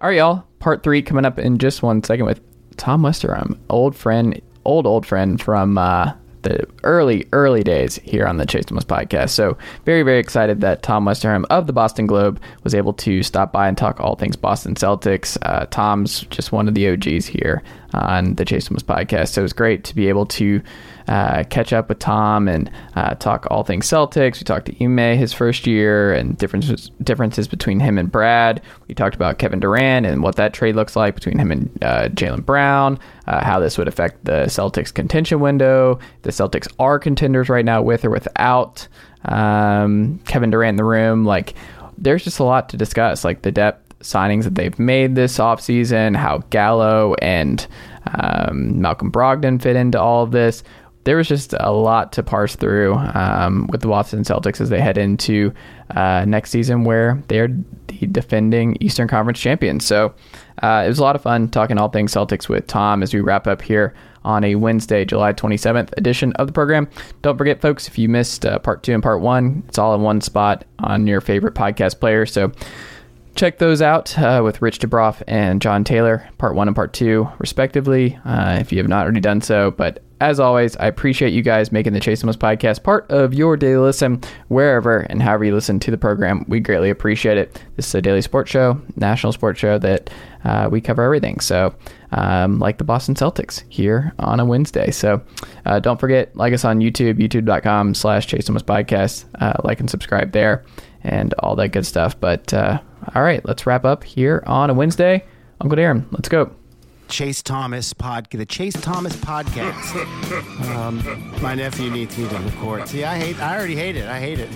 All right, y'all. Part three coming up in just one second with Tom Westerholm, old friend, old old friend from uh, the early early days here on the Chase Thomas podcast. So very very excited that Tom Westerholm of the Boston Globe was able to stop by and talk all things Boston Celtics. Uh, Tom's just one of the OGs here on the Chase Thomas podcast, so it was great to be able to uh, catch up with Tom and uh, talk all things Celtics. We talked to Ime his first year and differences differences between him and Brad. We talked about Kevin Durant and what that trade looks like between him and uh, Jaylen Brown. Uh, how this would affect the Celtics contention window. The Celtics are contenders right now, with or without um, Kevin Durant in the room. Like, there's just a lot to discuss. Like the depth signings that they've made this offseason, how Gallo and um, Malcolm Brogdon fit into all of this there was just a lot to parse through um, with the Boston Celtics as they head into uh, next season, where they are the defending Eastern Conference champions. So uh, it was a lot of fun talking all things Celtics with Tom as we wrap up here on a Wednesday, July 27th edition of the program. Don't forget, folks, if you missed uh, part two and part one, it's all in one spot on your favorite podcast player. So check those out uh, with Rich DeBroff and John Taylor, part one and part two, respectively, uh, if you have not already done so. But as always, I appreciate you guys making the Chase Thomas podcast part of your daily listen, wherever and however you listen to the program. We greatly appreciate it. This is a daily sports show, national sports show that uh, we cover everything. So, um, like the Boston Celtics here on a Wednesday. So, uh, don't forget, like us on YouTube, youtube.com slash Chase Thomas podcast. Uh, like and subscribe there and all that good stuff. But, uh, all right, let's wrap up here on a Wednesday. Uncle Darren, let's go. Chase Thomas pod, the Chase Thomas podcast. um, my nephew needs me to record. See, I hate. I already hate it. I hate it.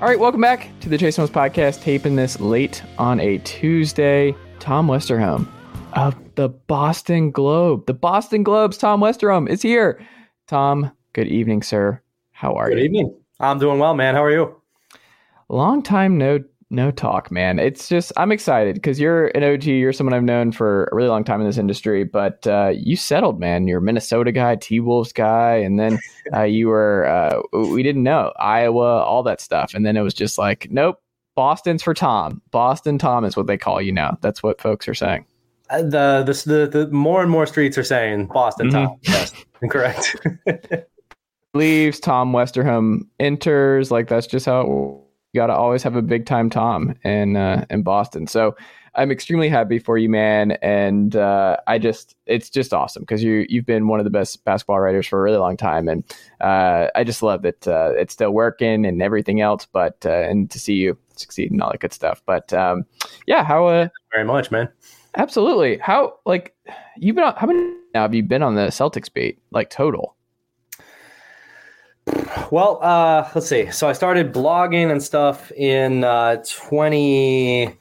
All right, welcome back to the Chase Thomas podcast. Taping this late on a Tuesday. Tom Westerholm of the Boston Globe. The Boston Globe's Tom Westerholm is here. Tom, good evening, sir. How are good you? Good evening. I'm doing well, man. How are you? Long time no no talk, man. It's just I'm excited because you're an OG. You're someone I've known for a really long time in this industry, but uh, you settled, man. You're a Minnesota guy, T Wolves guy, and then uh, you were uh, we didn't know Iowa, all that stuff, and then it was just like, nope, Boston's for Tom. Boston Tom is what they call you now. That's what folks are saying. Uh, the, the the the more and more streets are saying Boston mm-hmm. Tom. Yes, correct. Leaves Tom Westerholm enters. Like that's just how it you got to always have a big time Tom in uh, in Boston. So I'm extremely happy for you, man. And uh, I just it's just awesome because you you've been one of the best basketball writers for a really long time, and uh, I just love that uh, it's still working and everything else. But uh, and to see you succeed and all that good stuff. But um, yeah, how uh, very much, man. Absolutely. How like you've been on, how many now have you been on the Celtics beat like total? Well, uh, let's see. So I started blogging and stuff in uh, 20.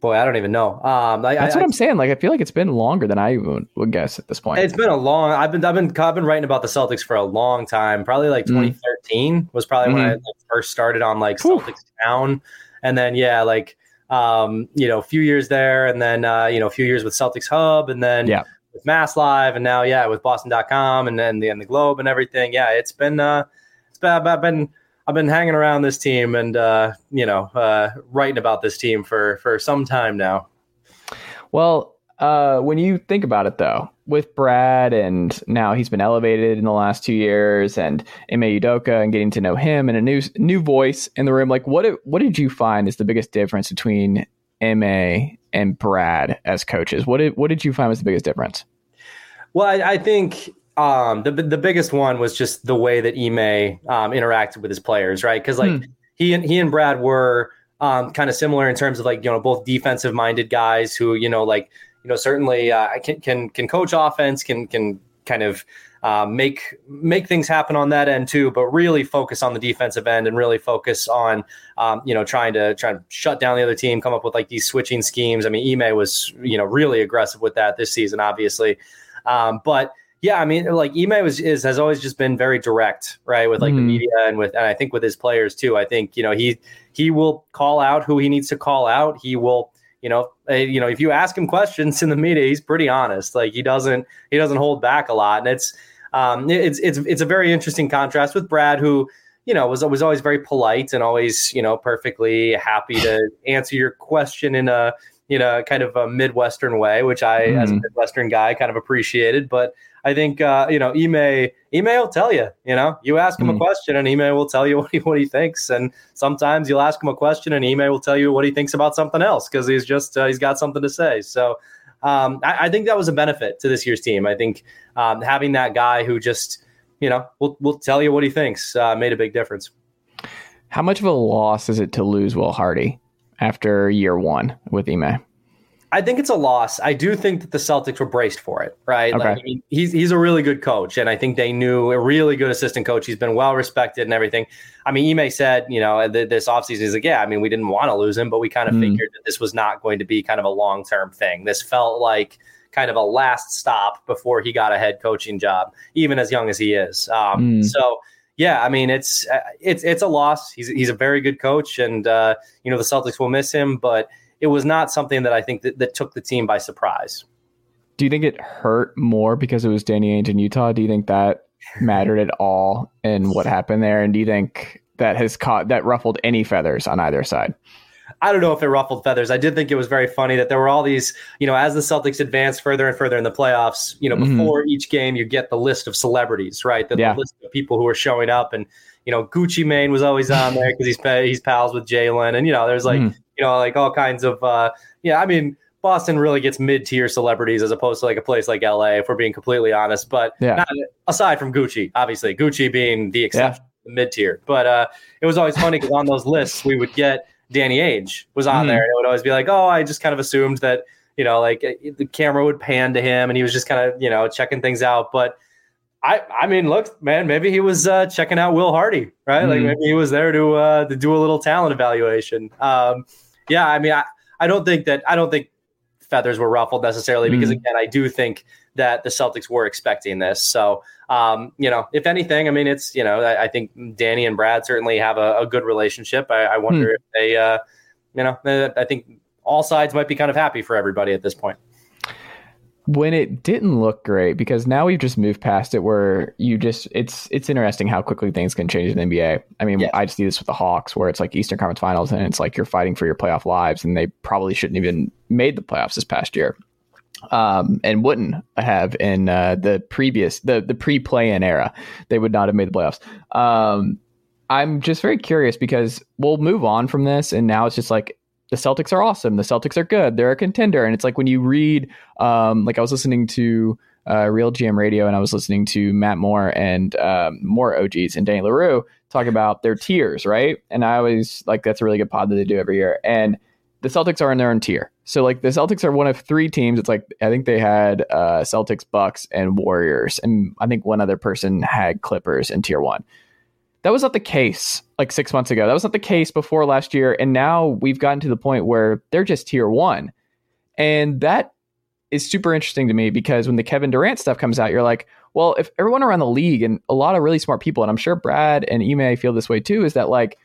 Boy, I don't even know. Um, I, That's I, what I'm saying. Like, I feel like it's been longer than I would, would guess at this point. It's been a long. I've been, I've been, I've been writing about the Celtics for a long time. Probably like 2013 mm. was probably mm-hmm. when I like, first started on like Whew. Celtics Town, and then yeah, like um, you know, a few years there, and then uh, you know, a few years with Celtics Hub, and then yeah with Mass Live and now, yeah, with Boston.com and then the, and the Globe and everything. Yeah, it's been, uh, it's been, I've been, I've been hanging around this team and, uh, you know, uh, writing about this team for, for some time now. Well, uh, when you think about it though, with Brad and now he's been elevated in the last two years and Ime Udoka and getting to know him and a new, new voice in the room, like what, what did you find is the biggest difference between Ime and Brad as coaches? What did what did you find was the biggest difference? Well, I, I think um, the the biggest one was just the way that Ime um, interacted with his players, right? Because like hmm. he and he and Brad were um, kind of similar in terms of like you know both defensive minded guys who you know like you know certainly uh, can can can coach offense, can can kind of uh, make make things happen on that end too, but really focus on the defensive end and really focus on um, you know trying to try to shut down the other team, come up with like these switching schemes. I mean, Ime was you know really aggressive with that this season, obviously, um, but yeah, I mean, like Ime was is has always just been very direct, right, with like mm. the hmm. media and with and I think with his players too. I think you know he he will call out who he needs to call out. He will you know, you know, if you ask him questions in the media, he's pretty honest. Like he doesn't he doesn't hold back a lot, and it's um, it's it's it's a very interesting contrast with Brad, who you know, was was always very polite and always, you know, perfectly happy to answer your question in a you know kind of a midwestern way, which I, mm. as a mm. midwestern guy, kind of appreciated. But I think uh, you know, Ime Ime will tell you. You know, you ask him mm. a question, and Ime will tell you what he what he thinks. And sometimes you'll ask him a question, and Ime will tell you what he thinks about something else because he's just uh, he's got something to say. So. Um, I, I, think that was a benefit to this year's team. I think um, having that guy who just you know, we'll we'll tell you what he thinks. Uh, made a big difference. How much of a loss is it to lose Will Hardy after year one with Ime? I think it's a loss. I do think that the Celtics were braced for it, right? Okay. Like, I mean, he's he's a really good coach, and I think they knew a really good assistant coach. He's been well respected and everything. I mean, Ime said, you know, this offseason, he's like, yeah, I mean, we didn't want to lose him, but we kind of mm. figured that this was not going to be kind of a long term thing. This felt like kind of a last stop before he got a head coaching job, even as young as he is. Um, mm. So yeah, I mean it's uh, it's it's a loss. He's he's a very good coach, and uh, you know the Celtics will miss him, but it was not something that I think that, that took the team by surprise. Do you think it hurt more because it was Danny Ainge in Utah? Do you think that mattered at all in what happened there? And do you think that has caught that ruffled any feathers on either side? I don't know if it ruffled feathers. I did think it was very funny that there were all these, you know, as the Celtics advanced further and further in the playoffs, you know, mm-hmm. before each game, you get the list of celebrities, right? The, yeah. the list of people who are showing up. And, you know, Gucci Mane was always on there because he's, he's pals with Jaylen. And, you know, there's like, mm. You know, like all kinds of, uh, yeah, I mean, Boston really gets mid tier celebrities as opposed to like a place like LA, if we're being completely honest. But yeah. not, aside from Gucci, obviously, Gucci being the exception, yeah. mid tier. But uh, it was always funny because on those lists, we would get Danny Ainge was on mm. there. And it would always be like, oh, I just kind of assumed that, you know, like uh, the camera would pan to him and he was just kind of, you know, checking things out. But I, I mean, look, man, maybe he was uh, checking out Will Hardy, right? Mm. Like maybe he was there to uh, to do a little talent evaluation. Um, yeah, I mean, I, I don't think that I don't think feathers were ruffled necessarily because mm. again, I do think that the Celtics were expecting this. So, um, you know, if anything, I mean, it's you know, I, I think Danny and Brad certainly have a, a good relationship. I, I wonder mm. if they, uh, you know, I think all sides might be kind of happy for everybody at this point when it didn't look great because now we've just moved past it where you just it's it's interesting how quickly things can change in the NBA. I mean. I just see this with the Hawks where it's like Eastern Conference Finals and it's like you're fighting for your playoff lives and they probably shouldn't even made the playoffs this past year. Um, and wouldn't have in uh, the previous the the pre play in era. They would not have made the playoffs. Um, I'm just very curious because we'll move on from this and now it's just like the Celtics are awesome. The Celtics are good. They're a contender. And it's like when you read, um, like I was listening to uh, Real GM Radio and I was listening to Matt Moore and um, more OGs and Danny Leroux talk about their tiers, right? And I always like that's a really good pod that they do every year. And the Celtics are in their own tier. So like the Celtics are one of three teams. It's like I think they had uh, Celtics, Bucks, and Warriors, and I think one other person had Clippers in tier one. That was not the case like six months ago. That was not the case before last year. And now we've gotten to the point where they're just tier one. And that is super interesting to me because when the Kevin Durant stuff comes out, you're like, well, if everyone around the league and a lot of really smart people, and I'm sure Brad and Ime feel this way too, is that like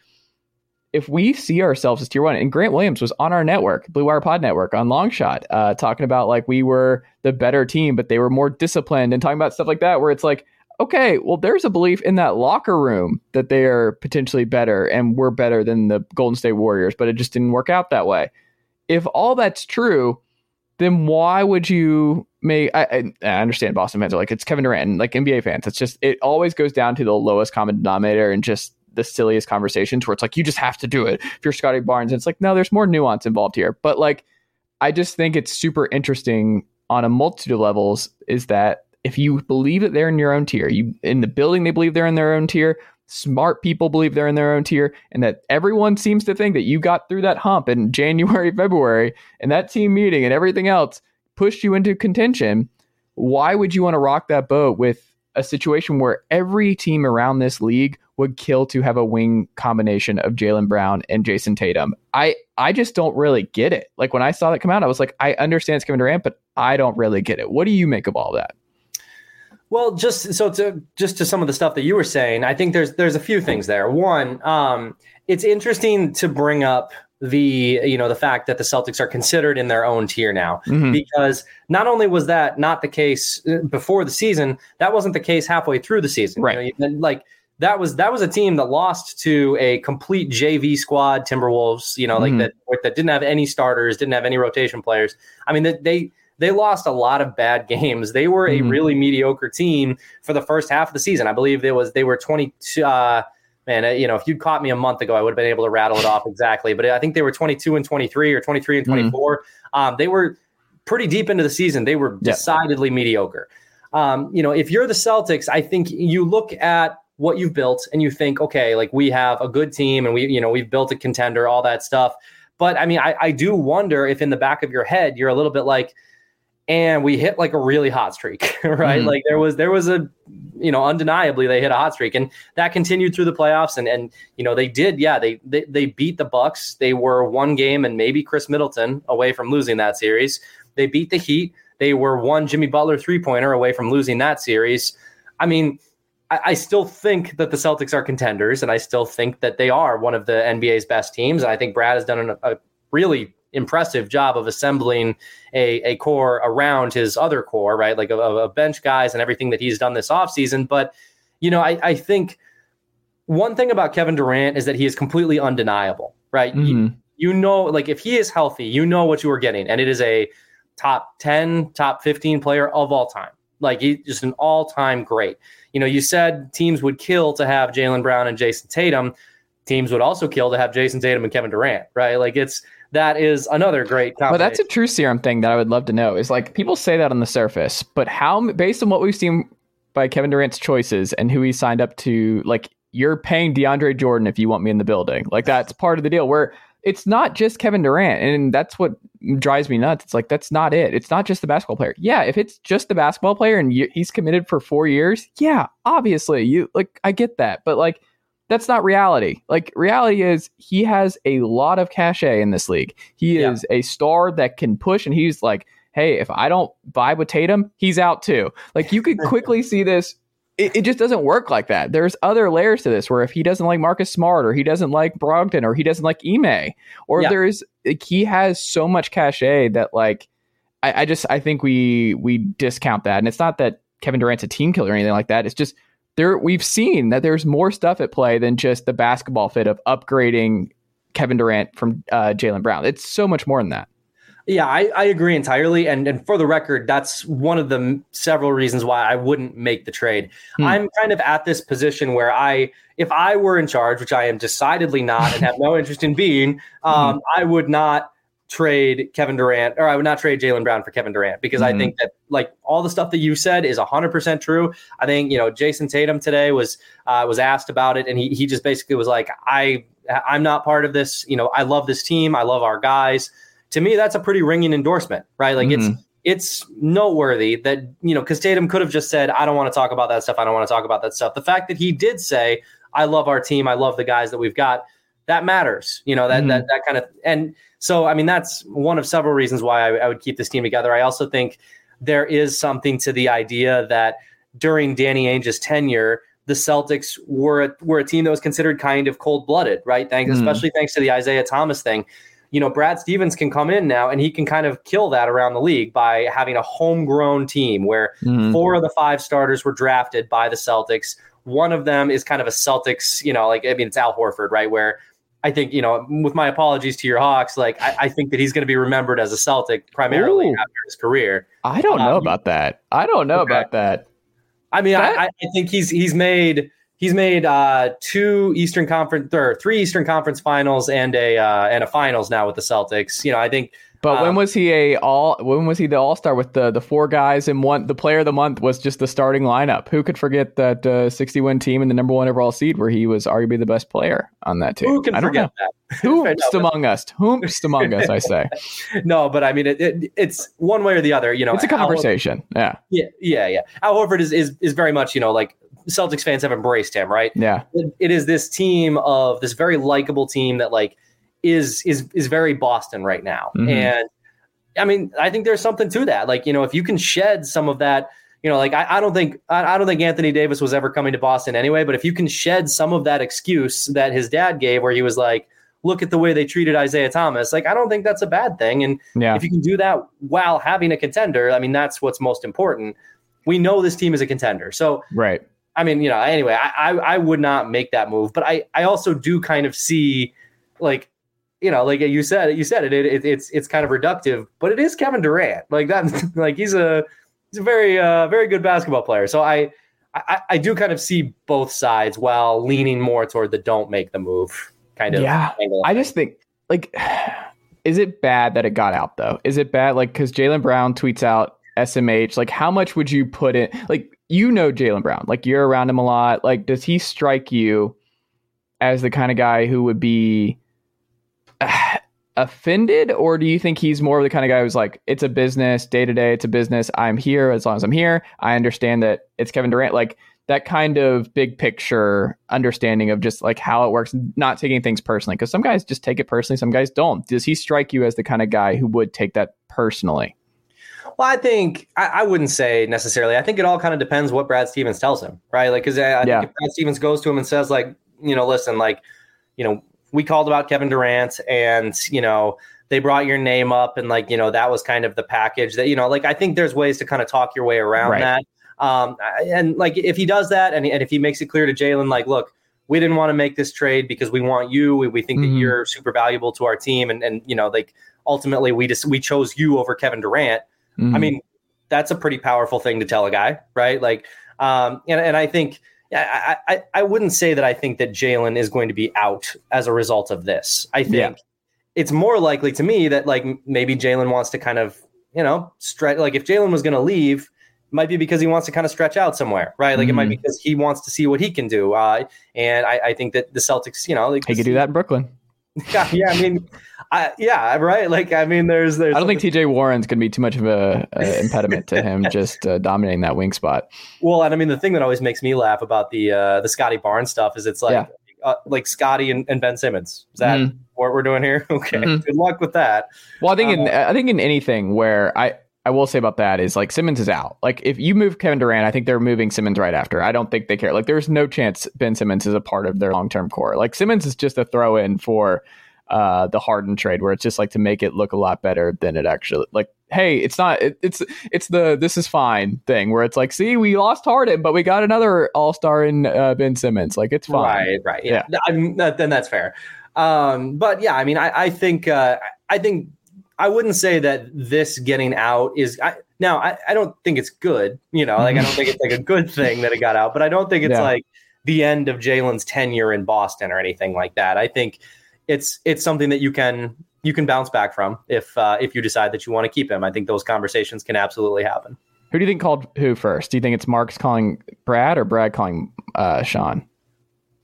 if we see ourselves as tier one, and Grant Williams was on our network, Blue Wire Pod Network, on Longshot, uh, talking about like we were the better team, but they were more disciplined, and talking about stuff like that, where it's like, okay, well, there's a belief in that locker room that they are potentially better and we're better than the Golden State Warriors, but it just didn't work out that way. If all that's true, then why would you make? I, I, understand Boston fans are like it's Kevin Durant and like NBA fans. It's just it always goes down to the lowest common denominator and just the silliest conversations where it's like you just have to do it if you're Scottie Barnes. And it's like no, there's more nuance involved here. But like, I just think it's super interesting on a multitude of levels. Is that if you believe that they're in your own tier, you in the building they believe they're in their own tier, smart people believe they're in their own tier, and that everyone seems to think that you got through that hump in January, February, and that team meeting and everything else pushed you into contention. Why would you want to rock that boat with a situation where every team around this league would kill to have a wing combination of Jaylen Brown and Jayson Tatum. I I just don't really get it. Like when I saw that come out, I was like, I understand it's Kevin Durant, but I don't really get it. What do you make of all that? Well, just so to just to some of the stuff that you were saying, I think there's there's a few things there. One, um, it's interesting to bring up the you know the fact that the Celtics are considered in their own tier now mm-hmm. because not only was that not the case uh, before the season, that wasn't the case halfway through the season. Right, you know, like that was that was a team that lost to a complete JV squad, Timberwolves. You know, like Mhm. that that didn't have any starters, didn't have any rotation players. I mean, that they they lost a lot of bad games. They were a Mhm. really mediocre team for the first half of the season. I believe it was they were 22 Uh, man, you know, if you'd caught me a month ago, I would have been able to rattle it off exactly. But I think they were twenty two and twenty three or twenty three and Mhm. twenty four. Um, they were pretty deep into the season. They were Yeah. decidedly mediocre. Um, you know, if you're the Celtics, I think you look at what you've built and you think, okay, like we have a good team and we, you know, we've built a contender, all that stuff. But I mean, I, I do wonder if in the back of your head you're a little bit like, and we hit like a really hot streak, right? Mhm. Like there was there was a you know undeniably they hit a hot streak and that continued through the playoffs and and you know they did yeah they they, they beat the Bucks they were one game and maybe Khris Middleton away from losing that series they beat the Heat they were one Jimmy Butler three pointer away from losing that series I mean I, I still think that the Celtics are contenders and I still think that they are one of the NBA's best teams and I think Brad has done an, a really impressive job of assembling a, a core around his other core, right? Like a, a bench guys and everything that he's done this offseason. But, you know, I, I think one thing about Kevin Durant is that he is completely undeniable, right? You, Mhm. you know, like if he is healthy, you know what you are getting. And it is a top 10, top 15 player of all time. Like he's just an all time great. You know, you said teams would kill to have Jaylen Brown and Jayson Tatum. Teams would also kill to have Jayson Tatum and Kevin Durant, right? Like it's that is another great. But that's a true serum thing that I would love to know. Is like people say that on the surface, but how, based on what we've seen by Kevin Durant's choices and who he signed up to, like you're paying DeAndre Jordan if you want me in the building. Like that's part of the deal. Where it's not just Kevin Durant, and that's what drives me nuts. It's like that's not it. It's not just the basketball player. Yeah, if it's just the basketball player and you, he's committed for four years, yeah, obviously you like I get that, but like that's not reality. Like reality is he has a lot of cachet in this league. He Yeah. is a star that can push, and he's like, hey, if I don't vibe with Tatum, he's out too. Like you could quickly see this. It, it just doesn't work like that. There's other layers to this where if he doesn't like Marcus Smart or he doesn't like Brogdon or he doesn't like Ime or Yeah. there's like, he has so much cachet that like I, I just I think we we discount that. And it's not that Kevin Durant's a team killer or anything like that. It's just there we've seen that there's more stuff at play than just the basketball fit of upgrading Kevin Durant from uh, Jaylen Brown. It's so much more than that. Yeah, I, I agree entirely. And and for the record, that's one of the m- several reasons why I wouldn't make the trade. Hmm. I'm kind of at this position where I, if I were in charge, which I am decidedly not and have no interest in being, um, I would not trade Kevin Durant or I would not trade Jalen Brown for Kevin Durant because I Mhm. think that like all the stuff that you said is 100% true. I think, you know, Jayson Tatum today was uh, was asked about it and he he just basically was like I I'm not part of this, you know, I love this team, I love our guys. To me that's a pretty ringing endorsement, right? Like it's it's noteworthy that you know because Tatum could have just said, "I don't want to talk about that stuff. I don't want to talk about that stuff." The fact that he did say, "I love our team. I love the guys that we've got," that matters. You know that Mhm. that that kind of and so I mean that's one of several reasons why I, I would keep this team together. I also think there is something to the idea that during Danny Ainge's tenure. The Celtics were a, were a team that was considered kind of cold blooded, right? Thanks, Mhm. especially thanks to the Isaiah Thomas thing you know, Brad Stevens can come in now and he can kind of kill that around the league by having a homegrown team where Mhm. four of the five starters were drafted by the Celtics. One of them is kind of a Celtics, you know, like, I mean, it's Al Horford, right? Where I think, you know, with my apologies to your Hawks, like, I, I think that he's going to be remembered as a Celtic primarily Ooh. after his career. I don't know Um, about that. I don't know Okay. about that. I mean, That- I, I think he's he's made he's made uh, two Eastern Conference or three Eastern Conference Finals and a uh, and a Finals now with the Celtics. You know, I think But when Um, was he a all? When was he the all star with the the four guys and one? The player of the month was just the starting lineup. Who could forget that uh, sixty win team and the number one overall seed where he was arguably the best player on that team? who can I forget that? know. Whoomst enough. among us? Whoomst among us? I say no, but I mean, it, it, it's one way or the other. You know, it's a Al- conversation. Yeah, yeah, yeah, yeah. Al Horford is, is is very much you know like Celtics fans have embraced him, right? yeah. It, it is this team of this very likable team that like is is is very Boston right now, Mhm. and I mean, I think there's something to that. Like you know, if you can shed some of that. You know, like I, I don't think I, I don't think Anthony Davis was ever coming to Boston anyway. But if you can shed some of that excuse that his dad gave, where he was like, "Look at the way they treated Isaiah Thomas," like I don't think that's a bad thing. And Yeah. if you can do that while having a contender, I mean, that's what's most important. We know this team is a contender. So Right. I mean, you know, anyway, I, I, I would not make that move, but I, I also do kind of see, like, you know, like you said, you said it, it, it it's it's kind of reductive, but it is Kevin Durant. Like that, like he's a he's a very uh, very good basketball player. So I, I I do kind of see both sides while leaning more toward the don't make the move kind of. Yeah, I just think like, is it bad that it got out though? Is it bad like because Jaylen Brown tweets out SMH? Like, how much would you put in? Like, you know Jaylen Brown, like you're around him a lot. Like, does he strike you as the kind of guy who would be offended, or do you think he's more of the kind of guy who's like, it's a business, day to day, it's a business. I'm here as long as I'm here. I understand that it's Kevin Durant. Like that kind of big picture understanding of just like how it works, not taking things personally. Because some guys just take it personally, some guys don't. Does he strike you as the kind of guy who would take that personally? Well, I think I, I, wouldn't say necessarily. I think it all kind of depends what Brad Stevens tells him, right? Like, because I, I yeah. think if Brad Stevens goes to him and says, like, you know, listen, like, you know, we called about Kevin Durant, and you know, they brought your name up, and like, you know, that was kind of the package that you know, like, I think there's ways to kind of talk your way around right. that. Um, and like, if he does that, and, and if he makes it clear to Jaylen, like, look, we didn't want to make this trade because we want you. We, we think mm-hmm. that you're super valuable to our team, and and you know, like, ultimately, we just we chose you over Kevin Durant. Mm-hmm. I mean, that's a pretty powerful thing to tell a guy, right? Like, um, and and I think. I, I, I wouldn't say that I think that Jaylen is going to be out as a result of this. I think yeah. it's more likely to me that like maybe Jaylen wants to kind of, you know, stretch. Like if Jaylen was going to leave, might be because he wants to kind of stretch out somewhere, right? Like mm-hmm. it might be mm-hmm. because he wants to see what he can do. Uh, and I, I think that the Celtics, you know, like he could do that in Brooklyn. Yeah, yeah. I mean, I, yeah, right. Like, I mean, there's, there's. I don't think T.J. Warren's going to be too much of a, a impediment to him just uh, dominating that wing spot. Well, and I mean, the thing that always makes me laugh about the uh, the Scottie Barnes stuff is it's like, yeah. uh, like Scotty and, and, Ben Simmons. Is that mm-hmm. what we're doing here? Okay, mm-hmm. good luck with that. Well, I think in uh, I think in anything where I I will say about that is like Simmons is out. Like if you move Kevin Durant, I think they're moving Simmons right after. I don't think they care. Like there's no chance Ben Simmons is a part of their long term core. Like Simmons is just a throw in for uh, the Harden trade, where it's just like to make it look a lot better than it actually like. Hey, it's not. It, it's it's the this is fine thing where it's like, see, we lost Harden, but we got another All Star in uh, Ben Simmons. Like it's fine. Right, right. Yeah, yeah. I mean, then that's fair. Um, but yeah, I mean, I, I think uh, I think I wouldn't say that this getting out is. I, now, I, I don't think it's good. You know, like I don't think it's like a good thing that it got out, but I don't think it's like the end of Jaylen's tenure in Boston or anything like that. I think it's it's something that you can you can bounce back from if uh, if you decide that you want to keep him. I think those conversations can absolutely happen. Who do you think called who first? Do you think it's Marks calling Brad or Brad calling uh, Sean?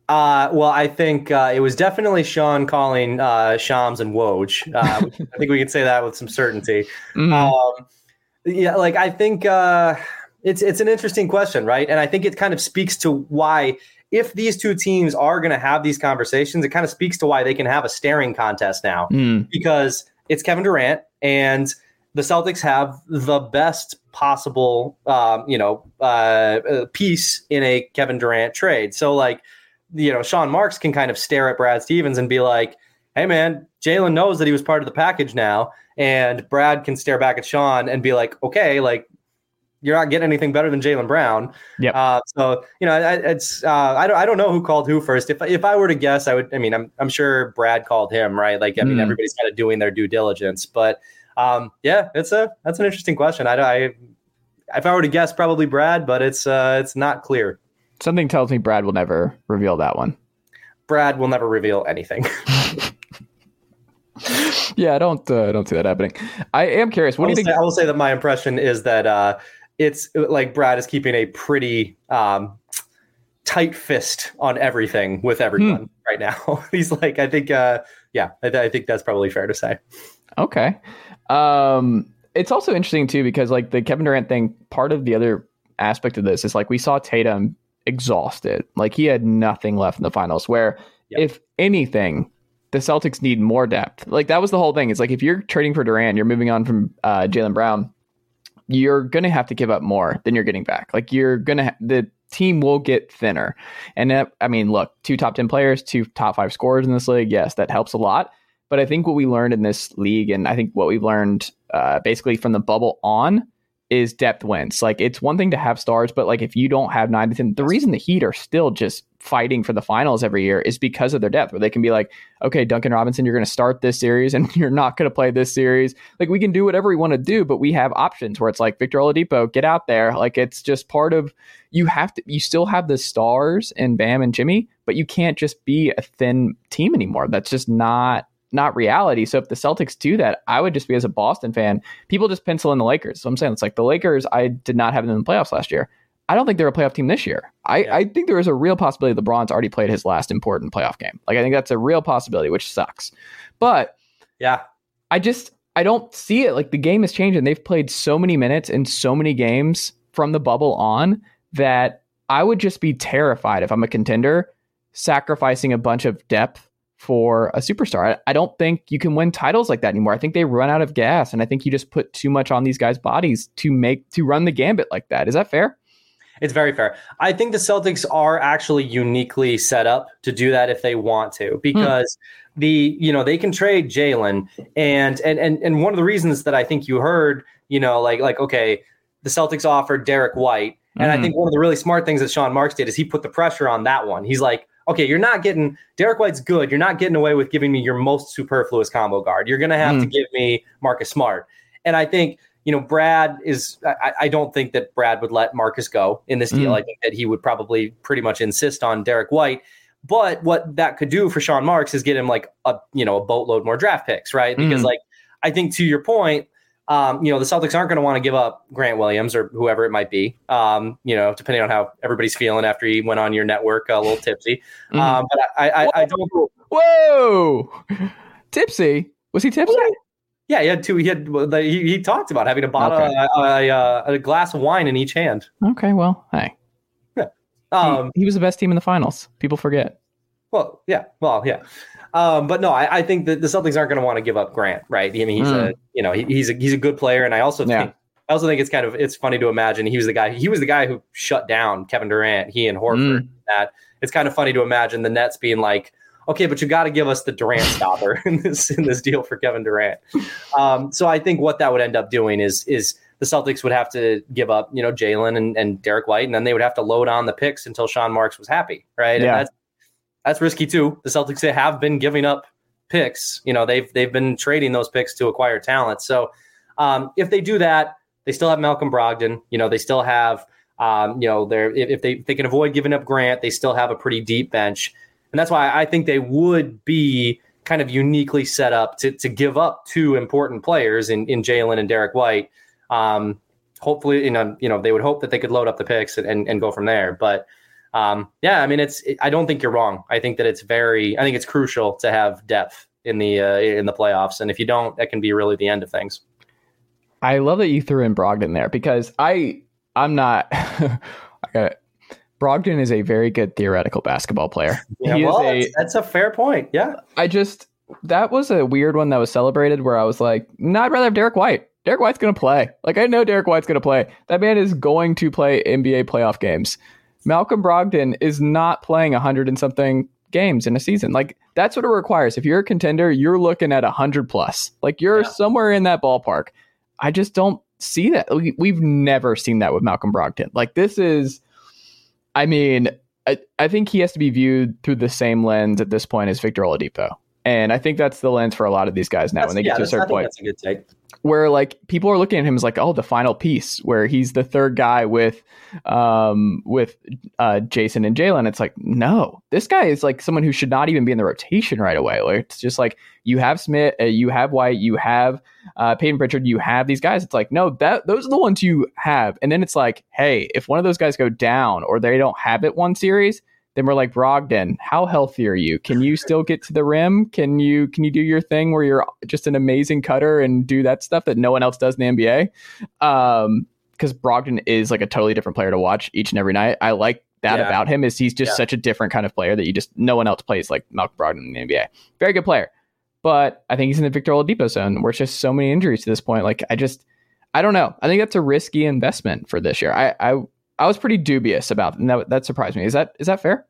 Uh, well, I think uh, it was definitely Sean calling uh, Shams and Woj. Uh, I think we can say that with some certainty. Mm-hmm. Um, yeah, like I think uh, it's it's an interesting question, right? And I think it kind of speaks to why if these two teams are going to have these conversations, it kind of speaks to why they can have a staring contest now mm. because it's Kevin Durant and the Celtics have the best possible, um, you know, uh, uh, piece in a Kevin Durant trade. So, like, you know, Sean Marks can kind of stare at Brad Stevens and be like, "Hey, man, Jaylen knows that he was part of the package now," and Brad can stare back at Sean and be like, "Okay, like, you're not getting anything better than Jaylen Brown. Yeah. Uh, so you know, it's uh, I don't I don't know who called who first. If if I were to guess, I would. I mean, I'm I'm sure Brad called him, right? Like I mean, mm. everybody's kind of doing their due diligence. But um, yeah, it's a that's an interesting question. I, I if I were to guess, probably Brad, but it's uh, it's not clear. Something tells me Brad will never reveal that one. Brad will never reveal anything. yeah, I don't uh, don't see that happening. I am curious. What do you think? Say, I will say that my impression is that uh, it's like Brad is keeping a pretty um, tight fist on everything with everyone hmm. right now. He's like, I think, uh, yeah, I, I, think that's probably fair to say. Okay. Um, it's also interesting too because like the Kevin Durant thing, part of the other aspect of this is like we saw Tatum exhausted, like he had nothing left in the finals. Where yep. if anything, the Celtics need more depth. Like that was the whole thing. It's like if you're trading for Durant, you're moving on from uh, Jaylen Brown you're going to have to give up more than you're getting back. Like you're going to, ha- the team will get thinner. And that, I mean, look, two top 10 players, two top five scorers in this league. Yes, that helps a lot. But I think what we learned in this league, and I think what we've learned uh, basically from the bubble on, is depth wins. Like it's one thing to have stars, but like if you don't have nine to ten, the reason the Heat are still just fighting for the finals every year is because of their depth, where they can be like, okay, Duncan Robinson, you're going to start this series and you're not going to play this series. Like we can do whatever we want to do, but we have options where it's like Victor Oladipo, get out there. Like it's just part of you have to. You still have the stars and Bam and Jimmy, but you can't just be a thin team anymore. That's just not not reality. So if the Celtics do that, I would just be as a Boston fan, people just pencil in the Lakers. So I'm saying it's like the Lakers, I did not have them in the playoffs last year. I don't think they're a playoff team this year. I, yeah. I think there is a real possibility LeBron's already played his last important playoff game. Like I think that's a real possibility, which sucks. But yeah, I just I don't see it. Like the game has changed and they've played so many minutes in so many games from the bubble on that I would just be terrified if I'm a contender sacrificing a bunch of depth for a superstar. I, I, don't think you can win titles like that anymore. I think they run out of gas, and I think you just put too much on these guys' bodies to make to run the gambit like that. Is that fair? It's very fair. I think the Celtics are actually uniquely set up to do that if they want to, hmm. because hmm. the you know they can trade Jaylen, and and and and one of the reasons that I think you heard, you know, like like okay, the Celtics offered Derrick White, and mm-hmm. I think one of the really smart things that Sean Marks did is he put the pressure on that one. He's like, okay, you're not getting Derrick White's good. You're not getting away with giving me your most superfluous combo guard. You're going to have mm. to give me Marcus Smart. And I think, you know, Brad is, I, I, don't think that Brad would let Marcus go in this deal. Mm. I think that he would probably pretty much insist on Derrick White. But what that could do for Sean Marks is get him like a, you know, a boatload more draft picks, right? Because, mm. like, I think to your point, um, you know, the Celtics aren't going to want to give up Grant Williams or whoever it might be, um, you know, depending on how everybody's feeling after he went on your network a little tipsy. Mm-hmm. Um, but I, I, I, don't. Whoa, tipsy? Was he tipsy? Yeah, he had two. He had he, he talked about having a bottle, okay. a, a, a, glass of wine in each hand. Okay, well, hey, yeah. Um, he, he was the best team in the finals. People forget. Well, yeah, well, yeah. Um, but no, I, I, think that the Celtics aren't going to want to give up Grant, right? I mean, he's mm. a you know he, he's a he's a good player, and I also yeah. think I also think it's kind of it's funny to imagine he was the guy he was the guy who shut down Kevin Durant, he and Horford. Mm. That it's kind of funny to imagine the Nets being like, okay, but you got to give us the Durant stopper in this in this deal for Kevin Durant. Um, so I think what that would end up doing is is the Celtics would have to give up, you know, Jaylen and, and Derrick White, and then they would have to load on the picks until Sean Marks was happy, right? Yeah. And that's that's risky too. The Celtics have been giving up picks. You know, they've they've been trading those picks to acquire talent. So um, if they do that, they still have Malcolm Brogdon. You know, they still have um, you know, they're if they if they can avoid giving up Grant, they still have a pretty deep bench, and that's why I think they would be kind of uniquely set up to to give up two important players in in Jaylen and Derrick White. Um, hopefully, you know, you know, they would hope that they could load up the picks and, and, and go from there, but um, yeah, I mean, it's. It, I don't think you're wrong. I think that it's very. I think it's crucial to have depth in the uh, in the playoffs, and if you don't, that can be really the end of things. I love that you threw in Brogdon there because I I'm not. I got Brogdon is a very good theoretical basketball player. Yeah, he well, a, that's, that's a fair point. Yeah, I just that was a weird one that was celebrated where I was like, no, I'd rather have Derrick White. Derrick White's going to play. Like I know Derrick White's going to play. That man is going to play NBA playoff games. Malcolm Brogdon is not playing a hundred and something games in a season. Like that's what it requires. If you're a contender, you're looking at a hundred plus. Like you're yeah. somewhere in that ballpark. I just don't see that. We've never seen that with Malcolm Brogdon. Like this is, I mean, I, I think he has to be viewed through the same lens at this point as Victor Oladipo. And I think that's the lens for a lot of these guys now that's, when they yeah, get to a certain point. That's a good take. Where like people are looking at him as like, oh, the final piece, where he's the third guy with um with uh Jayson and Jaylen. It's like, no, this guy is like someone who should not even be in the rotation right away. Like it's just like you have Smith, uh, you have White, you have uh Payton Pritchard, you have these guys. It's like, no, that those are the ones you have. And then it's like, hey, if one of those guys go down or they don't have it one series, then we're like Brogdon, how healthy are you? Can you still get to the rim? Can you can you do your thing where you're just an amazing cutter and do that stuff that no one else does in the NBA? Um, because Brogdon is like a totally different player to watch each and every night. I like that yeah. about him is he's just yeah. such a different kind of player that you just no one else plays like Malcolm Brogdon in the NBA. Very good player, but I think he's in the Victor Oladipo zone where it's just so many injuries to this point. Like I just I don't know. I think that's a risky investment for this year. I I I was pretty dubious about and that. That surprised me. Is that is that fair?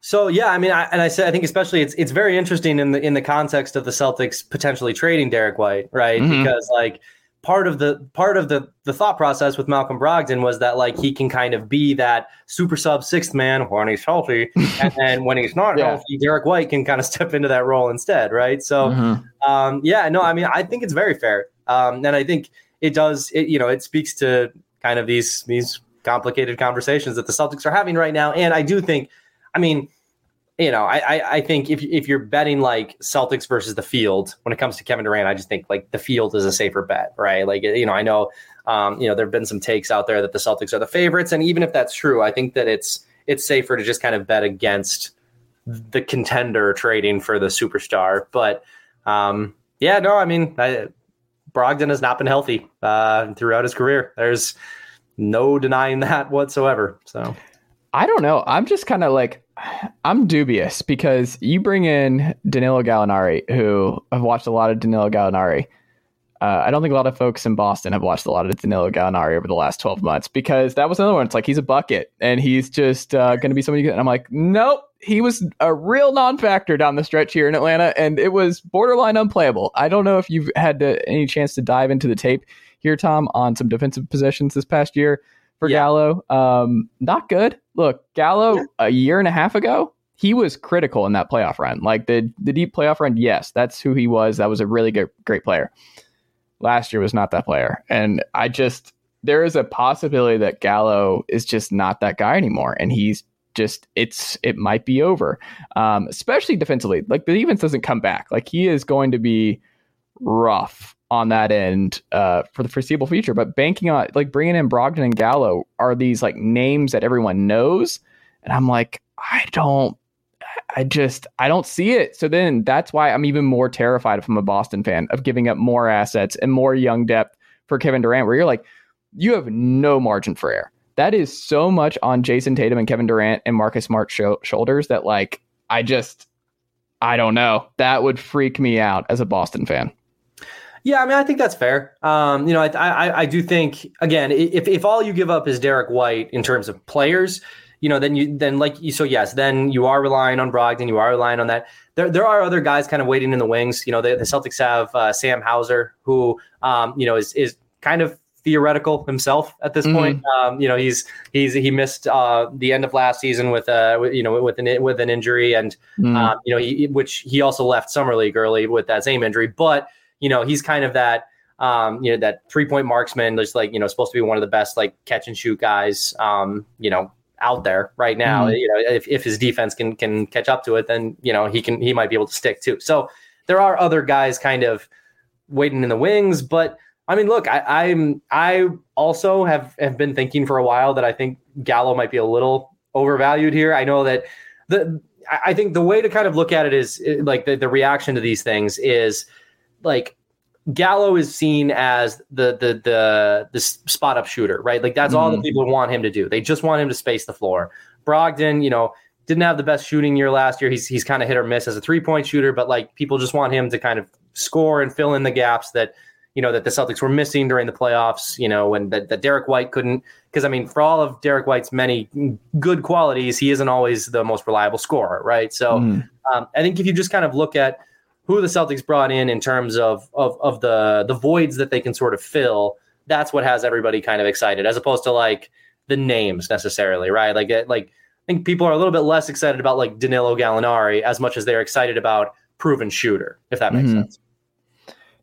So yeah, I mean, I, and I said I think especially it's it's very interesting in the in the context of the Celtics potentially trading Derrick White, right? Mm-hmm. Because like part of the part of the the thought process with Malcolm Brogdon was that like he can kind of be that super sub sixth man when he's healthy, and then when he's not yeah. healthy, Derrick White can kind of step into that role instead, right? So, mm-hmm. um, yeah, no, I mean, I think it's very fair, um, and I think it does. It, you know, it speaks to kind of these these complicated conversations that the Celtics are having right now, and I do think, I mean you know, I, I think if if you're betting like Celtics versus the field when it comes to Kevin Durant, I just think like the field is a safer bet, right? Like you know, I know, um, you know, there have been some takes out there that the Celtics are the favorites, and even if that's true, I think that it's it's safer to just kind of bet against the contender trading for the superstar. But um, yeah, no, I mean, I, Brogdon has not been healthy uh, throughout his career. There's no denying that whatsoever. So I don't know. I'm just kind of like I'm dubious because you bring in Danilo Gallinari, who I've watched a lot of Danilo Gallinari. Uh, I don't think a lot of folks in Boston have watched a lot of Danilo Gallinari over the last 12 months because that was another one. It's like he's a bucket and he's just uh, going to be somebody. And I'm like, nope, he was a real non-factor down the stretch here in Atlanta, and it was borderline unplayable. I don't know if you've had to, any chance to dive into the tape here, Tom, on some defensive possessions this past year for yeah. Gallo. Um, not good. Look, Gallo yeah. a year and a half ago, he was critical in that playoff run. Like the the deep playoff run, yes, that's who he was. That was a really good great player. Last year was not that player. And I just there is a possibility that Gallo is just not that guy anymore. And he's just it's it might be over. Um, especially defensively. Like the defense doesn't come back. Like he is going to be rough on that end uh, for the foreseeable future. But banking on like bringing in Brogdon and Gallo are these like names that everyone knows, and I'm like, I don't, I just, I don't see it. So then that's why I'm even more terrified if I'm a Boston fan of giving up more assets and more young depth for Kevin Durant, where you're like, you have no margin for error. That is so much on Jayson Tatum and Kevin Durant and Marcus Smart sh- shoulders that like I just I don't know. That would freak me out as a Boston fan. Yeah, I mean, I think that's fair. Um, you know, I, I, I do think again, if if all you give up is Derrick White in terms of players, you know, then you then like you so yes, then you are relying on Brogdon, you are relying on that. There there are other guys kind of waiting in the wings. You know, the, the Celtics have uh, Sam Hauser, who um, you know is is kind of theoretical himself at this mm-hmm. point. Um, you know, he's he's he missed uh, the end of last season with uh you know with an with an injury, and mm-hmm. um, you know he, which he also left summer league early with that same injury, but you know, he's kind of that, um, you know, that three point marksman. There's like, you know, supposed to be one of the best like catch and shoot guys, um, you know, out there right now. Mm-hmm. You know, if, if his defense can can catch up to it, then you know he can he might be able to stick too. So there are other guys kind of waiting in the wings, but I mean, look, I, I'm I also have have been thinking for a while that I think Gallo might be a little overvalued here. I know that the I think the way to kind of look at it is like the, the reaction to these things is like Gallo is seen as the the the the spot up shooter, right? Like that's mm-hmm. all that people want him to do. They just want him to space the floor. Brogdon, you know, didn't have the best shooting year last year. He's he's kind of hit or miss as a three point shooter, but like people just want him to kind of score and fill in the gaps that you know that the Celtics were missing during the playoffs. You know, and that, that Derrick White couldn't because I mean, for all of Derrick White's many good qualities, he isn't always the most reliable scorer, right? So mm. um, I think if you just kind of look at who the Celtics brought in in terms of of of the the voids that they can sort of fill, that's what has everybody kind of excited, as opposed to like the names necessarily, right? Like like I think people are a little bit less excited about like Danilo Gallinari as much as they're excited about proven shooter, if that makes mm-hmm. sense.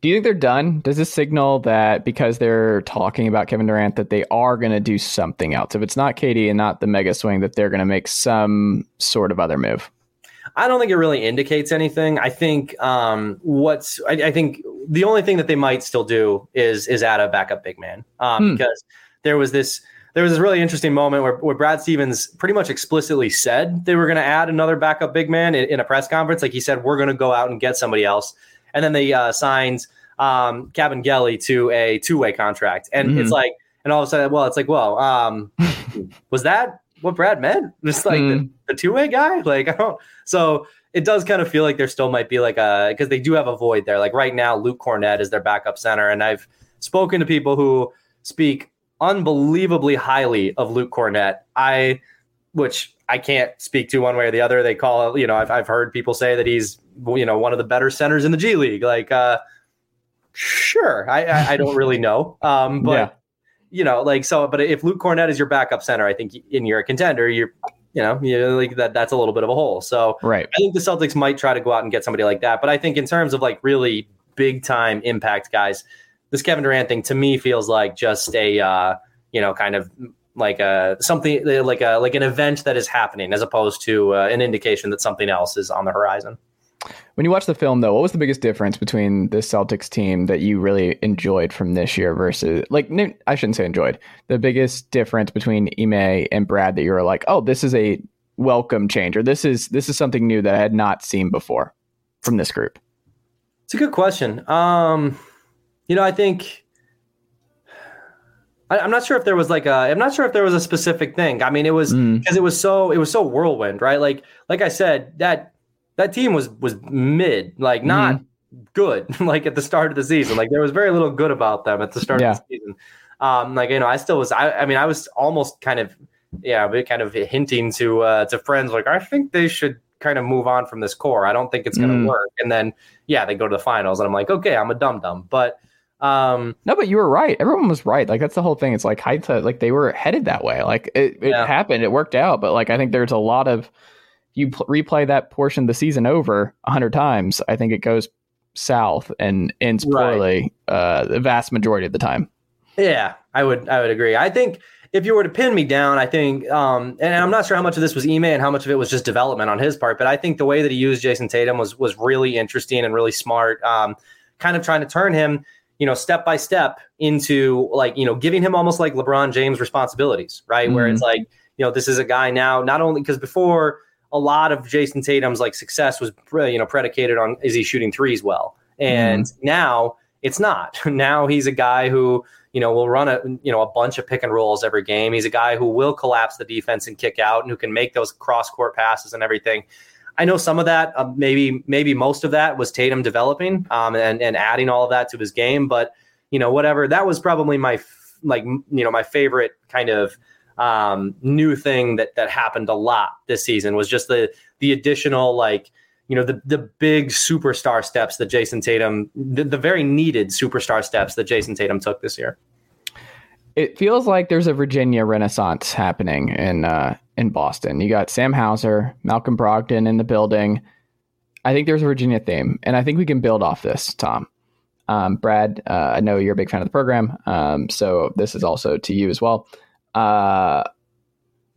Do you think they're done? Does this signal that because they're talking about Kevin Durant that they are going to do something else? If it's not KD and not the mega swing, that they're going to make some sort of other move? I don't think it really indicates anything. I think um, what's I, I, think the only thing that they might still do is is add a backup big man um, hmm. because there was this there was this really interesting moment where, where Brad Stevens pretty much explicitly said they were going to add another backup big man in, in, a press conference. Like he said, we're going to go out and get somebody else, and then they uh, signed um, Kabengele to a two way contract, and mm-hmm. it's like, and all of a sudden, well, it's like, well, um, was that what Brad meant? Just like mm-hmm. the two way guy? Like, I don't. So it does kind of feel like there still might be like a because they do have a void there. Like right now, Luke Kornet is their backup center, and I've spoken to people who speak unbelievably highly of Luke Kornet. I, which I can't speak to one way or the other. They call it, you know, I've I've heard people say that he's you know one of the better centers in the G League. Like, uh, Sure, I I, I don't really know, um, but Yeah. you know, like so. But if Luke Kornet is your backup center, I think, and you're a contender, you're you know, you like that. That's a little bit of a hole. So Right. I think the Celtics might try to go out and get somebody like that. But I think in terms of like really big time impact guys, this Kevin Durant thing to me feels like just a uh, you know kind of like a something like a like an event that is happening as opposed to uh, an indication that something else is on the horizon. When you watch the film, though, what was the biggest difference between the Celtics team that you really enjoyed from this year versus, like, I shouldn't say enjoyed, the biggest difference between Ime and Brad that you were like, oh, this is a welcome change, or this is this is something new that I had not seen before from this group. It's a good question. Um, you know, I think I, I'm not sure if there was like a. I'm not sure if there was a specific thing. I mean, it was Mm. because it was so it was so whirlwind, right? Like like I said, that that team was was mid, like not good, like at the start of the season. Like there was very little good about them at the start Yeah. of the season. Um, like you know, I still was. I, I mean, I was almost kind of yeah, but kind of hinting to uh, to friends like I think they should kind of move on from this core. I don't think it's going to Mm. work. And then yeah, they go to the finals, and I'm like, okay, I'm a dum dum, but. Um, No, but you were right. Everyone was right. Like that's the whole thing. It's like hindsight. Like they were headed that way. Like it, it Yeah. happened. It worked out. But like I think there's a lot of you pl- replay that portion of the season over a hundred times. I think it goes south and ends Right. poorly uh, the vast majority of the time. Yeah, I would I would agree. I think if you were to pin me down, I think um and I'm not sure how much of this was Ime and how much of it was just development on his part, but I think the way that he used Jayson Tatum was was really interesting and really smart. Um kind of trying to turn him, you know, step by step into like, you know, giving him almost like LeBron James responsibilities, right? Where it's like, you know, this is a guy now not only because before a lot of Jayson Tatum's like success was you know predicated on is he shooting threes well. And now it's not. Now he's a guy who you know will run a you know a bunch of pick and rolls every game. He's a guy who will collapse the defense and kick out, and who can make those cross court passes and everything. I know some of that, uh, maybe maybe most of that was Tatum developing um, and and adding all of that to his game. But you know whatever that was probably my f- like you know my favorite kind of um, new thing that that happened a lot this season was just the the additional like you know the the big superstar steps that Jayson Tatum the, the very needed superstar steps that Jayson Tatum took this year. It feels like there's a Virginia Renaissance happening in uh, in Boston. You got Sam Hauser, Malcolm Brogdon in the building. I think there's a Virginia theme, and I think we can build off this, Tom. Um, Brad, uh, I know you're a big fan of the program, um, so this is also to you as well. Uh,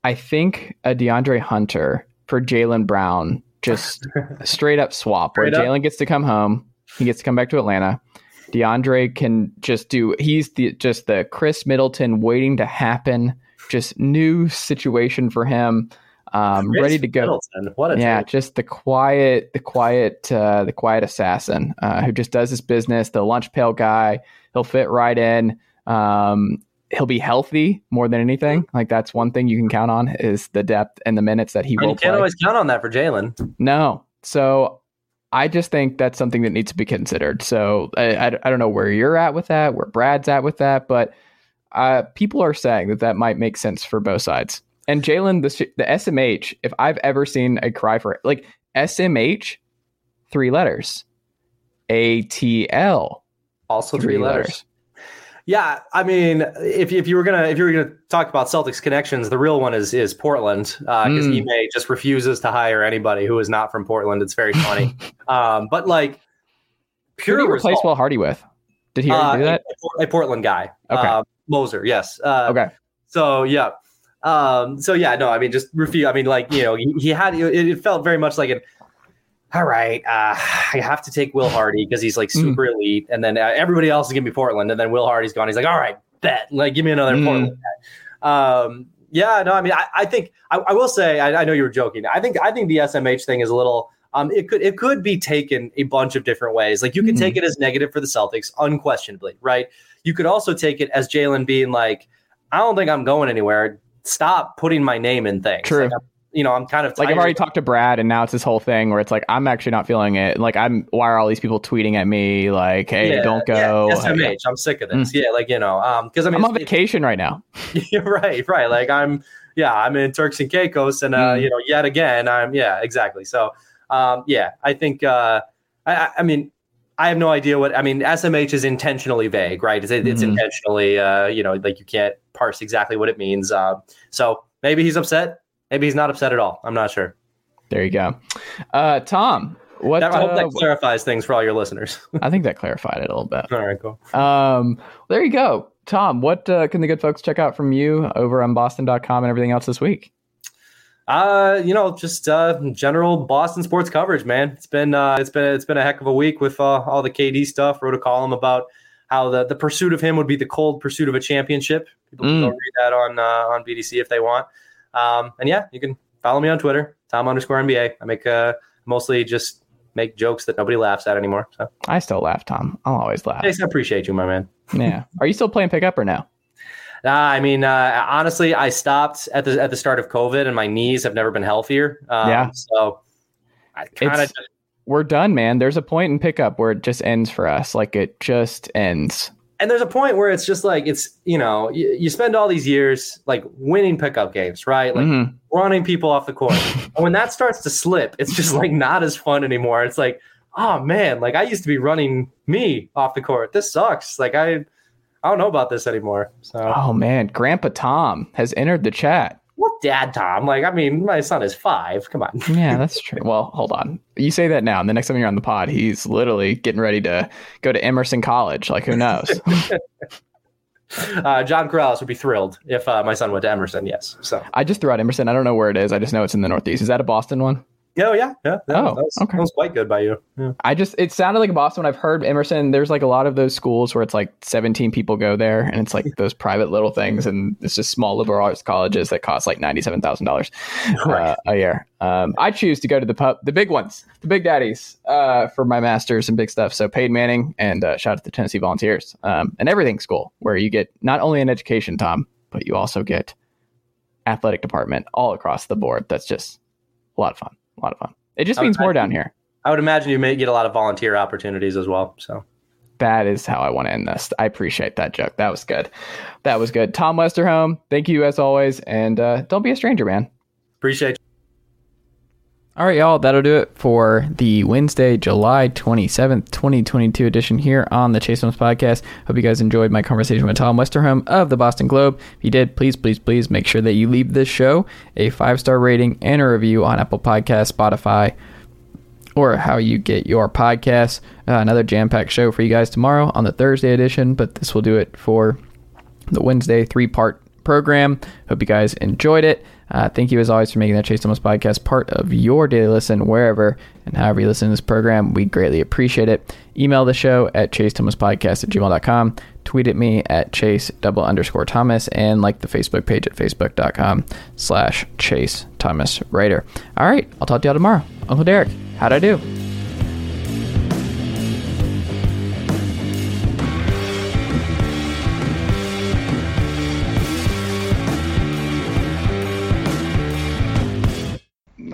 I think a DeAndre Hunter for Jaylen Brown, just straight up swap, where Straight up. Jaylen gets to come home, he gets to come back to Atlanta. DeAndre can just do. He's the just the Khris Middleton waiting to happen. Just new situation for him. Um, ready to go. Middleton, what a Yeah, just the quiet, the quiet, uh, the quiet assassin uh, who just does his business. The lunch pail guy. He'll fit right in. Um, he'll be healthy more than anything. Like that's one thing you can count on is the depth and the minutes that he And will you can't play. always count on that for Jaylen. No. So I just think that's something that needs to be considered. So I, I, I don't know where you're at with that, where Brad's at with that, but uh, people are saying that that might make sense for both sides. And Jaylen, the, the SMH, if I've ever seen a cry for it, like SMH, three letters, ATL, Also three, letters. Yeah, I mean, if if you were gonna if you were gonna talk about Celtics connections, the real one is is Portland because Mm. Ime just refuses to hire anybody who is not from Portland. It's very funny, um, but like Who pure did he replace. Will Hardy with? Did he Uh, do that? A, a Portland guy, Okay. uh, Moser. Yes. Uh, Okay. So yeah. Um, so yeah, no, I mean, just refuse. I mean, like you know, he, he had it, it felt very much like an. All right, uh, I have to take Will Hardy because he's like Mm. super elite, and then uh, everybody else is gonna be Portland, and then Will Hardy's gone. He's like, all right, bet, like give me another Mm. Portland. Um, yeah, no, I mean, I, I think I, I will say, I, I know you were joking. I think I think the SMH thing is a little. Um, it could it could be taken a bunch of different ways. Like you can Mhm. take it as negative for the Celtics, unquestionably, right? You could also take it as Jaylen being like, I don't think I'm going anywhere. Stop putting my name in things. True. Like, I'm- you know, I'm kind of Like I've already talked to Brad, and now it's this whole thing where it's like I'm actually not feeling it. Like I'm, why are all these people tweeting at me? Like, hey, Yeah, don't go. Yeah, SMH. I'm sick of this. Yeah, like you know, um, because I mean, I'm on vacation right now. Right, right. Like I'm, yeah, I'm in Turks and Caicos, and uh, Mm. you know, yet again, I'm, yeah, exactly. So, um, yeah, I think, uh, I, I- I mean, I have no idea what I mean. SMH is intentionally vague, right? It's, it's mm-hmm. intentionally, uh, you know, like you can't parse exactly what it means. Uh, so maybe he's upset. Maybe he's not upset at all. I'm not sure. There you go, uh, Tom. What that, I hope that uh, clarifies things for all your listeners. I think that clarified it a little bit. All right, cool. Um, there you go, Tom. What uh, can the good folks check out from you over on Boston.com and everything else this week? Uh, you know, just uh, general Boston sports coverage, man. It's been uh, it's been it's been a heck of a week with uh, all the KD stuff. Wrote a column about how the, the pursuit of him would be the cold pursuit of a championship. People can go mm. read that on uh, on BDC if they want. Um, and yeah, you can follow me on Twitter, Tom underscore NBA. I make uh, mostly just make jokes that nobody laughs at anymore. So I still laugh, Tom. I'll always laugh. I appreciate you, my man. yeah. Are you still playing pickup or no? Uh, I mean, uh, honestly, I stopped at the at the start of COVID, and my knees have never been healthier. Um, yeah. So I kind of we're done, man. There's a point in pickup where it just ends for us. Like it just ends. And there's a point where it's just like it's you know you, you spend all these years like winning pickup games, right? Like mm-hmm. running people off the court. and when that starts to slip, it's just like not as fun anymore. It's like, oh man, like I used to be running me off the court. This sucks. Like I I don't know about this anymore. So. Oh man, Grandpa Tom has entered the chat. What dad Tom? Like, I mean, my son is five. Come on. yeah, that's true. Well, hold on. You say that now, and the next time you're on the pod, he's literally getting ready to go to Emerson College. Like, who knows? uh, John Corrales would be thrilled if uh, my son went to Emerson. Yes. So I just threw out Emerson. I don't know where it is. I just know it's in the Northeast. Is that a Boston one? Oh yeah, yeah. That, oh, that was, okay. That was quite good by you. Yeah. I just it sounded like a Boston. I've heard Emerson. There's like a lot of those schools where it's like 17 people go there, and it's like those private little things, and it's just small liberal arts colleges that cost like ninety seven thousand uh, dollars a year. Um, I choose to go to the pub, the big ones, the big daddies, uh, for my masters and big stuff. So Peyton Manning and uh, shout out to the Tennessee Volunteers um, and everything school where you get not only an education, Tom, but you also get athletic department all across the board. That's just a lot of fun. A lot of fun. It just means more down here. I would imagine you may get a lot of volunteer opportunities as well. So that is how I want to end this. I appreciate that joke. That was good. That was good. Tom Westerholm, thank you as always, and uh, don't be a stranger, man. Appreciate you. All right, y'all, that'll do it for the Wednesday, July 27th, 2022 edition here on the Chase Thomas Podcast. Hope you guys enjoyed my conversation with Tom Westerholm of the Boston Globe. If you did, please, please, please make sure that you leave this show a five star rating and a review on Apple Podcasts, Spotify, or how you get your podcasts. Uh, another jam packed show for you guys tomorrow on the Thursday edition, but this will do it for the Wednesday three part program. Hope you guys enjoyed it. Uh, thank you as always for making the Chase Thomas podcast part of your daily listen wherever and however you listen to this program. We greatly appreciate it. Email the show at chase thomas podcast at gmail.com. Tweet at me at chase double underscore thomas and like the Facebook page at facebook.com slash chase thomas writer. All right, I'll talk to y'all tomorrow. Uncle Derek, how'd I do?